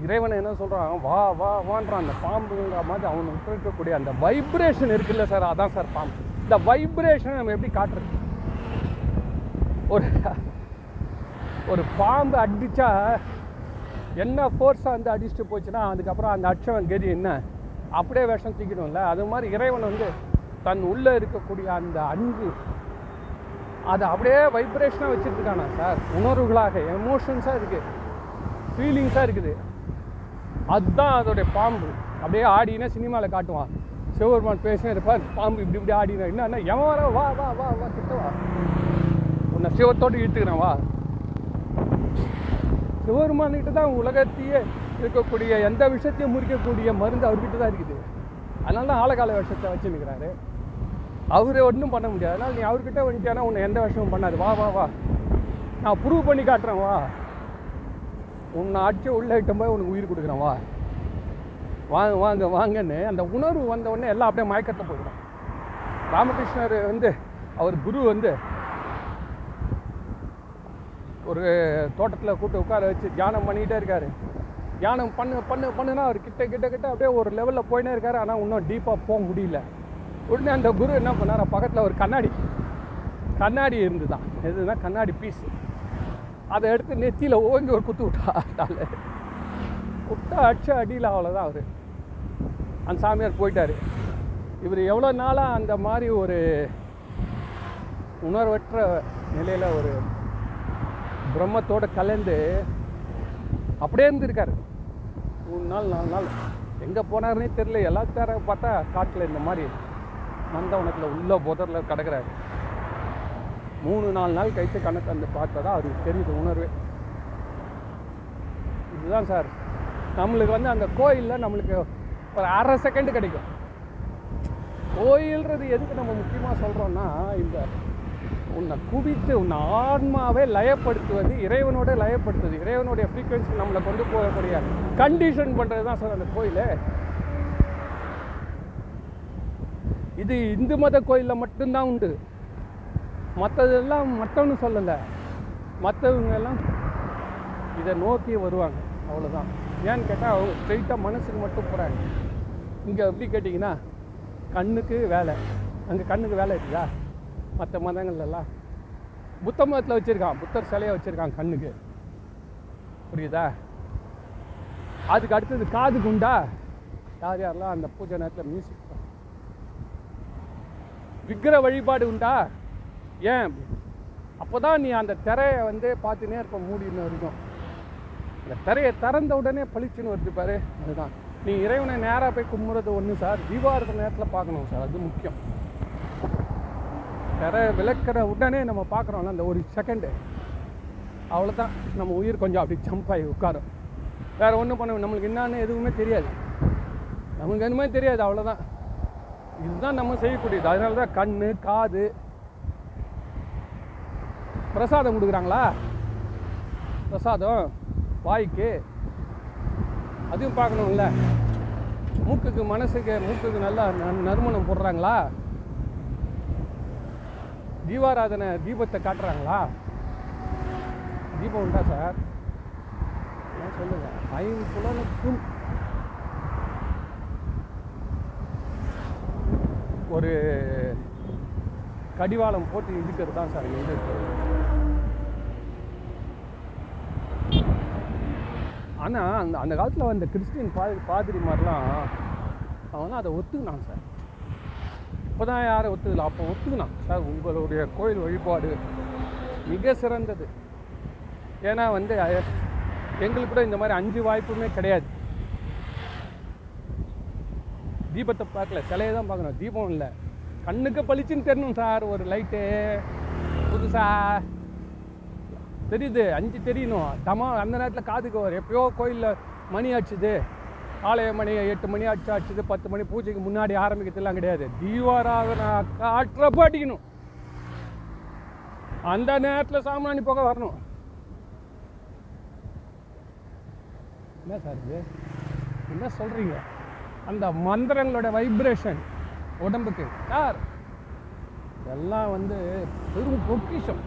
[SPEAKER 1] இறைவனை என்ன சொல்கிறான் வா வா வான்றான் அந்த பாம்புங்கிற மாதிரி அவனுக்கு இருக்கக்கூடிய அந்த வைப்ரேஷன் இருக்குல்ல சார் அதான் சார் பாம்பு. இந்த வைப்ரேஷனை நம்ம எப்படி காட்டுறது? ஒரு ஒரு பாம்பு அடிச்சா என்ன ஃபோர்ஸாக வந்து அடிச்சுட்டு போச்சுன்னா அதுக்கப்புறம் அந்த அட்சவன் கதி என்ன? அப்படியே விஷம் தூக்கிடும்ல. அது மாதிரி இறைவன் வந்து தன் உள்ளே இருக்கக்கூடிய அந்த அன்பு அதை அப்படியே வைப்ரேஷனாக வச்சுருக்கானா சார் உணர்வுகளாக எமோஷன்ஸாக இருக்குது ஃபீலிங்ஸாக இருக்குது. அதுதான் அதோடைய பாம்பு. அப்படியே ஆடினா சினிமாவில் காட்டுவான். சிவபெருமான் பேசினே இருப்பார் பாம்பு இப்படி இப்படி ஆடினா என்ன எவன் வர வா வா வா வா கிட்ட வா. உன்னை சிவத்தோடு இழுத்துக்கிறேன் வா. சிவபெருமான்கிட்ட தான் உலகத்தையே இருக்கக்கூடிய எந்த விஷயத்தையும் முறிக்கக்கூடிய மருந்து அவர்கிட்ட தான் இருக்குது. அதனால தான் ஆழகால விஷத்தை வச்சு நிற்கிறாரு ஒன்றும் பண்ண முடியாது. அதனால் நீ அவர்கிட்ட வந்துட்டியானா உன்னை எந்த விஷயமும் பண்ணாது. வா வா வா. நான் ப்ரூவ் பண்ணி காட்டுறேன் வா. உன்னை அடிச்சு உள்ளே இட்டும் போய் உனக்கு உயிர் கொடுக்குறேன் வா. வாங்க வாங்க வாங்கன்னு அந்த உணர்வு வந்தவுடனே எல்லாம் அப்படியே மயக்கத்தை போயிடும். ராமகிருஷ்ணர் வந்து அவர் குரு வந்து ஒரு தோட்டத்தில் கூட்டு உட்கார வச்சு தியானம் பண்ணிக்கிட்டே இருக்காரு. தியானம் பண்ணு பண்ணு பண்ணுனா அவர் கிட்ட கிட்ட கிட்ட அப்படியே ஒரு லெவலில் போயினே இருக்காரு. ஆனால் இன்னும் டீப்பாக போக முடியல. உடனே அந்த குரு என்ன பண்ணார்? பக்கத்தில் ஒரு கண்ணாடி கண்ணாடி இருந்துதான். எதுனா கண்ணாடி பீஸு அதை எடுத்து நெத்தியில் ஓங்கி ஒரு குத்து விட்டாட்டால குத்த அடிச்ச அடியில் அவ்வளோதான் அவர். அந்த சாமியார் போயிட்டார். இவர் எவ்வளோ நாளாக அந்த மாதிரி ஒரு உணர்வற்ற நிலையில் ஒரு பிரம்மத்தோடு கலந்து அப்படியே இருந்திருக்காரு. மூணு நாள் நாலு நாள். எங்கே போனாருன்னே தெரியல. எல்லாத்தார பார்த்தா காட்டில் இந்த மாதிரி நந்தவனத்தில் உள்ள புதரில் கிடக்குறாரு. மூணு நாலு நாள் கழித்து கண்ணை தந்து பார்த்தா தான் அவருக்கு தெரியுது உணர்வு. இதுதான் சார். நம்மளுக்கு வந்து அந்த கோயிலில் நம்மளுக்கு ஒரு அரை செகண்டு கிடைக்கும். கோயில்ன்றது எதுக்கு நம்ம முக்கியமாக சொல்கிறோன்னா இந்த உன்னை குவித்து உன்னை ஆன்மாவே லயப்படுத்துவது இறைவனோட லயப்படுத்துவது இறைவனுடைய ஃப்ரீக்வன்சி நம்மளை கொண்டு போகக்கூடிய கண்டிஷன் பண்ணுறது தான் சார் அந்த கோயில். இது இந்து மத கோயிலில் மட்டும்தான் உண்டு. மற்றதெல்லாம் மற்றவனு சொல்லலை. மற்றவங்க எல்லாம் இதை நோக்கி வருவாங்க. அவ்வளோதான் ஏன்னு கேட்டால் அவங்க ஸ்ட்ரெயிட்டாக மனசுக்கு மட்டும் போகிறாங்க இங்கே எப்படி கேட்டிங்கன்னா கண்ணுக்கு வேலை. அங்கே கண்ணுக்கு வேலை இருக்குதா? மற்ற மதங்கள்லாம் புத்த மதத்தில் வச்சுருக்கான். புத்தர் சிலையை வச்சுருக்கான் கண்ணுக்கு. புரியுதா? அதுக்கு அடுத்தது காதுக்கு உண்டா யார் யாரெல்லாம் அந்த பூஜை நேரத்தில் மியூசிக் விக்கிர வழிபாடு உண்டா? ஏன்? அப்போ தான் நீ அந்த திரையை வந்து பார்த்துனே இருப்ப மூடின வரைக்கும். அந்த திரையை திறந்த உடனே பளிச்சுன்னு வருது பாரு அதுதான். நீ இறைவனை நேராக போய் கும்பிட்றது ஒன்று சார் தீபாவளி நேரத்தில் பார்க்கணும் சார் அது முக்கியம். திரை விளக்கிற உடனே நம்ம பார்க்குறோம்ல அந்த ஒரு செகண்டு அவ்வளோதான் நம்ம உயிர் கொஞ்சம் அப்படி ஜம்ப் ஆகி உட்காரும். வேறு ஒன்றும் பண்ண நம்மளுக்கு என்னன்னு எதுவுமே தெரியாது. நமக்கு எதுவுமே தெரியாது அவ்வளோதான் இதுதான் நம்ம செய்யக்கூடியது. அதனால தான் கண் காது பிரசாதம் கொடுக்குறாங்களா? பிரசாதம் வாய்க்கு. அதுவும் பார்க்கணும்ல. மூக்குக்கு மனசுக்கு மூக்குக்கு நல்லா நறுமணம் போடுறாங்களா? தீபாராதனை தீபத்தை காட்டுறாங்களா? தீபம் உண்டா சார்? ஏன் சொல்லுங்க? ஐம்புலனுக்கும் ஒரு கடிவாளம் போட்டு இழுக்கிறது தான் சார் இது ஆனால் அந்த அந்த காலத்தில் வந்த கிறிஸ்டின் பா பாதிரி மாதிரிலாம் அவன் அதை ஒத்துக்கினான் சார். இப்போ தான் யாரும் ஒத்துக்கல? அப்போ ஒத்துக்கினான் சார். உங்களுடைய கோயில் வழிபாடு மிக சிறந்தது. ஏன்னா வந்து எங்களுக்கு கூட இந்த மாதிரி அஞ்சு வாய்ப்புமே கிடையாது. தீபத்தை பார்க்கல சிலையை தான் பார்க்கணும். தீபம் இல்லை. கண்ணுக்கு பளிச்சுன்னு தெரியணும் சார். ஒரு லைட்டு புதுசா. தெரியுது அஞ்சு தெரியணும். தமா அந்த நேரத்தில் காதுக்கு வரும். எப்பயோ கோயிலில் மணி ஆச்சுது. ஆலய மணி எட்டு மணி அடிச்சு அடிச்சுது பத்து மணி பூஜைக்கு முன்னாடி ஆரம்பிக்கிறதுலாம் கிடையாது. தீவாராதனா காற்ற அடிக்கணும் அந்த நேரத்தில் சாமானி போக வரணும். என்ன சார் இது? என்ன சொல்கிறீங்க அந்த மந்திரங்களோட வைப்ரேஷன் உடம்புக்கு. கார் இதெல்லாம் வந்து பெரும் பொக்கிஷம்.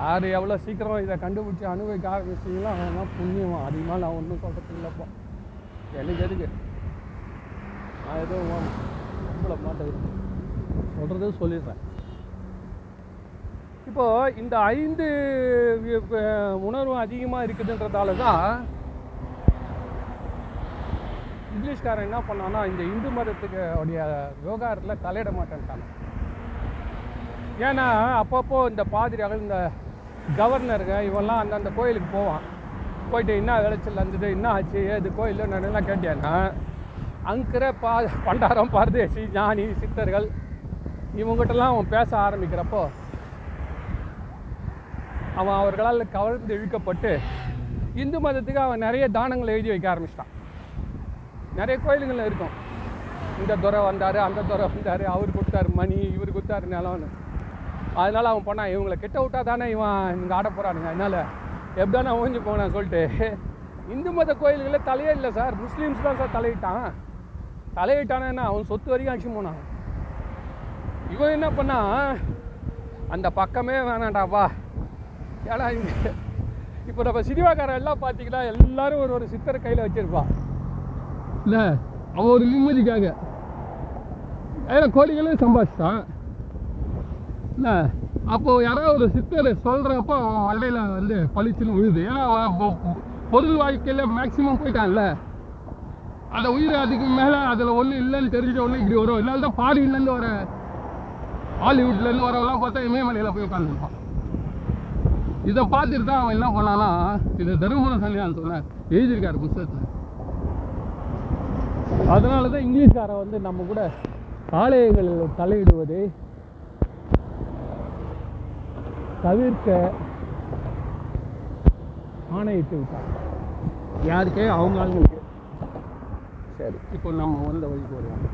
[SPEAKER 1] யார் எவ்வளோ சீக்கிரம் இதை கண்டுபிடிச்சி அனுபவிக்க ஆரம்பிச்சிங்களோ அவன் புண்ணியம் அதிகமாக நான் ஒன்றும் சொல்கிறது இல்லைப்பா. எனக்கு எதுக்கு? நான் எதுவும் நம்மள மாட்டது சொல்கிறது சொல்லிடுறேன். இப்போது இந்த ஐந்து உணர்வு அதிகமாக இருக்குதுன்றதால தான் இங்கிலீஷ்காரன் என்ன பண்ணான்னா இந்த இந்து மதத்துக்கு உடைய விவகாரத்தில் தலையிட மாட்டேன்ட்டாங்க ஏன்னா அப்பப்போ இந்த பாதிரியார்கள் இந்த கவர்னருங்க இவெல்லாம் அந்தந்த கோயிலுக்கு போவான். போயிட்டு என்ன விளைச்சல் இருந்தது என்ன ஆச்சு ஏது கோயில் நான் கேட்டேன்னா அங்கிற பா பண்டாரம் பரதேசி ஞானி சித்தர்கள் இவங்ககிட்டலாம் அவன் பேச ஆரம்பிக்கிறப்போ அவன் அவர்களால் கவர்ந்து இழுக்கப்பட்டு இந்து மதத்துக்கு அவன் நிறைய தானங்களை எழுதி வைக்க ஆரம்பிச்சிட்டான். நிறைய கோயிலுங்களில் இருக்கும். இந்த துறை வந்தார் அந்த துறை வந்தார் அவர் கொடுத்தாரு மணி இவர் கொடுத்தாரு நிலம்னு. அதனால் அவன் பண்ணான் இவங்களை கிட்ட விட்டா தானே இவன் இங்கே ஆட போகிறானுங்க அதனால் எப்படின்னா ஓஞ்சி போனான் சொல்லிட்டு இந்து மத கோயில்களில் தலையே இல்லை சார். முஸ்லீம்ஸ் தான் சார் தலையிட்டான். தலையிட்டானா அவன் சொத்து வரைக்கும் அடிச்சு போனான். இவன் என்ன பண்ணா அந்த பக்கமே வேணாண்டாப்பா ஏன்னா இங்கே. இப்போ நம்ம சினிமாக்காரன் எல்லாம் பார்த்தீங்கன்னா எல்லாரும் ஒரு ஒரு சித்தர் கையில் வச்சுருப்பான். இல்லை அவன் ஒரு நிம்மதிக்காக ஏன்னா கோடிகளே சம்பாதிச்சான். இல்லை அப்போ யாராவது ஒரு சித்தர் சொல்கிறப்போ அவன் மண்டையில் வந்து பளிச்சுன்னு விழுது. ஏன்னா அவன் பொருள் வாழ்க்கையில் மேக்ஸிமம் போயிட்டான்ல. அந்த உயிர் அதுக்கு மேலே அதில் ஒன்றும் இல்லைன்னு தெரிஞ்ச ஒன்று இப்படி வரும். இதனால தான் ஃபாரின்லேருந்து வர ஹாலிவுட்லேருந்து வரவெல்லாம் பார்த்தா இமயமலையில் போய் உட்காந்துருப்பான் இதை பார்த்துட்டு தான் அவன் என்ன பண்ணானா இதை தருமபுரம் சன்னியான் சொன்னார் எழுதியிருக்காரு புத்தகத்தில். அதனால தான் இங்கிலீஷ்காரன் வந்து நம்ம கூட ஆலயங்களில் தலையிடுவதை தவிர்க்க ஆணையிட்டு விட்டாங்க யாருக்கே? அவங்க ஆளுங்களுக்கு. சரி இப்போ நம்ம வந்த வழிக்கு வருவோம்.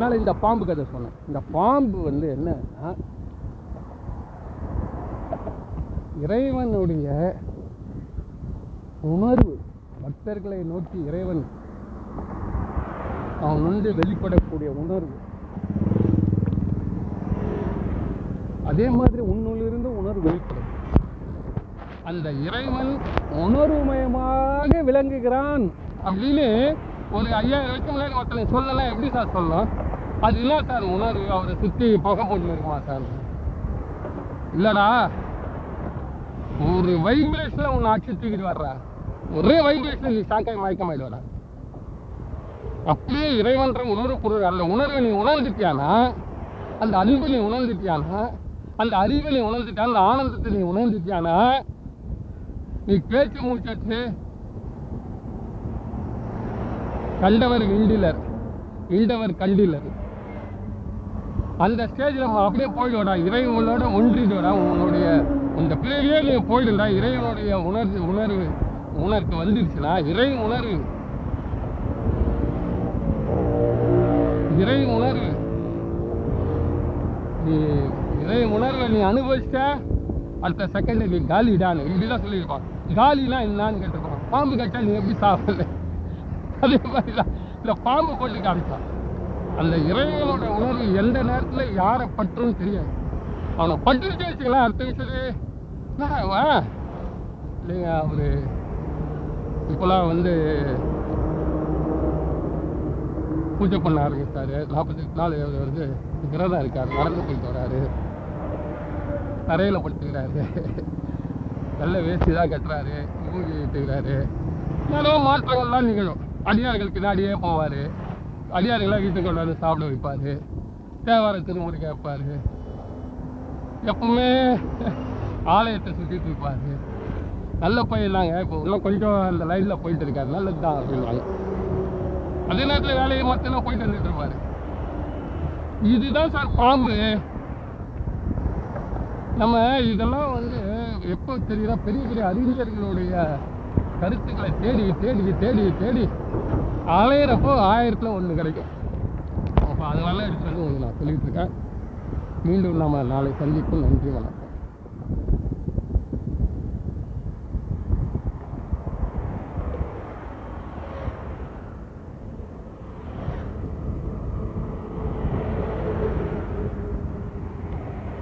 [SPEAKER 1] மேலே இந்த பாம்பு கதை சொன்னேன். இந்த பாம்பு வந்து என்னன்னா இறைவனுடைய உணர்வு பக்தர்களை நோக்கி இறைவன் அவன் வந்து வெளிப்படக்கூடிய உணர்வு. அதே மாதிரி உன்னுள்ளிருந்து உணர்வு வெளிப்படும். அந்த இறைவன் உணர்வுமயமாக விளங்குகிறான் அப்படின்னு ஒரு ஐயாயிரம் வருஷம் முன்னாடி ஒருத்தனை சொல்லலாம் எப்படி சார் சொல்லலாம் அது இல்லை சார் உணர்வு. அவரை சுற்றி புகை போட்டு இருக்குமா சார்? இல்லடா. ஒரு வைப்ரேஷனில் உன்னை அடிச்சு தூக்கிட்டு வர்ற. ஒரே வைப்ரேஷன் நீ சாக்காய் மயக்கமாயிடுவாடா. அப்படியே இறைவன்ற உணர்வு பொருள் அந்த உணர்வை நீ உணர்ந்துட்டியானா? அந்த அன்பு நீ உணர்ந்துட்டியானா? அந்த அறிவை நீ உணர்ந்துட்டியா? அந்த ஆனந்தத்தை நீ உணர்ந்துட்டியானா? நீ பேச்சு மூச்சத்து கண்டவர் இண்டிலர் இண்டவர் கண்டிலர். அந்த ஸ்டேஜில் அப்படியே போயிடுவோடா. இறைவனோட ஒன்றிடுவோடா. உன்னுடைய இந்த பிள்ளையே நீ போயிடுடா. இறைவனுடைய உணர்வு உணர்வு உணர்வு வந்துருச்சுன்னா இறை உணர்வு இறை உணர்வு. நீ இறை உணர்வை நீ அனுபவிச்சிட்ட அடுத்த செகண்ட் நீ காலிடான்னு இப்படிதான் சொல்லியிருப்பான். காலிலாம் என்னன்னு கேட்டிருப்பான். பாம்பு கட்டா நீ எப்படி சாப்பிடல? அதே மாதிரி தான் இந்த பாம்பு கொண்டு காமிச்சான். அந்த இறைவனோட உணர்வு எந்த நேரத்தில் யாரை பற்றுன்னு தெரியாது. அவனை பட்டுருச்சு வச்சுக்கலாம் அடுத்த விஷயம் இல்லைங்க ஒரு இப்போலாம் வந்து பூஜை பண்ண ஆரம்பித்தார் நாற்பத்தெட்டு நாள் அவர் வந்து விரதம் இருக்கார். நடந்து போயிட்டு வராரு. தரையில் படுத்துக்கிறாரு. நல்ல வேஸ்டி தான் கட்டுறாரு. மூஞ்சி விட்டுக்கிறாரு நிறைய மாற்றங்கள்லாம் நிகழும். அடியார்கள் பின்னாடியே போவார். அடியார்களாக வீட்டுக்கு கொண்டு வந்து சாப்பிட வைப்பார். தேவார திருமுறை கேட்பார். எப்பவுமே ஆலயத்தை சுற்றிட்டு இருப்பார். நல்ல பையன் தாங்க இப்போ இன்னும் கொஞ்சம் அந்த லைனில் போயிட்டு இருக்காரு. நல்லது தான் அப்படின்வாங்க அதே நேரத்தில் வேலையை மட்டும் போயிட்டு வந்துட்டு இருப்பாரு? இதுதான் சார் பாம்பு. நம்ம இதெல்லாம் வந்து எப்போ தெரியுதா? பெரிய பெரிய அறிஞர்களுடைய கருத்துக்களை தேடி தேடி தேடி தேடி அலையிறப்போ ஆயிரத்தில் ஒன்று கிடைக்கும். அப்போ அதனால எடுத்து வந்து உங்களுக்கு நான் சொல்லிட்டு இருக்கேன். மீண்டும் நம்ம நாளை சந்திப்போம். நன்றி வணக்கம்.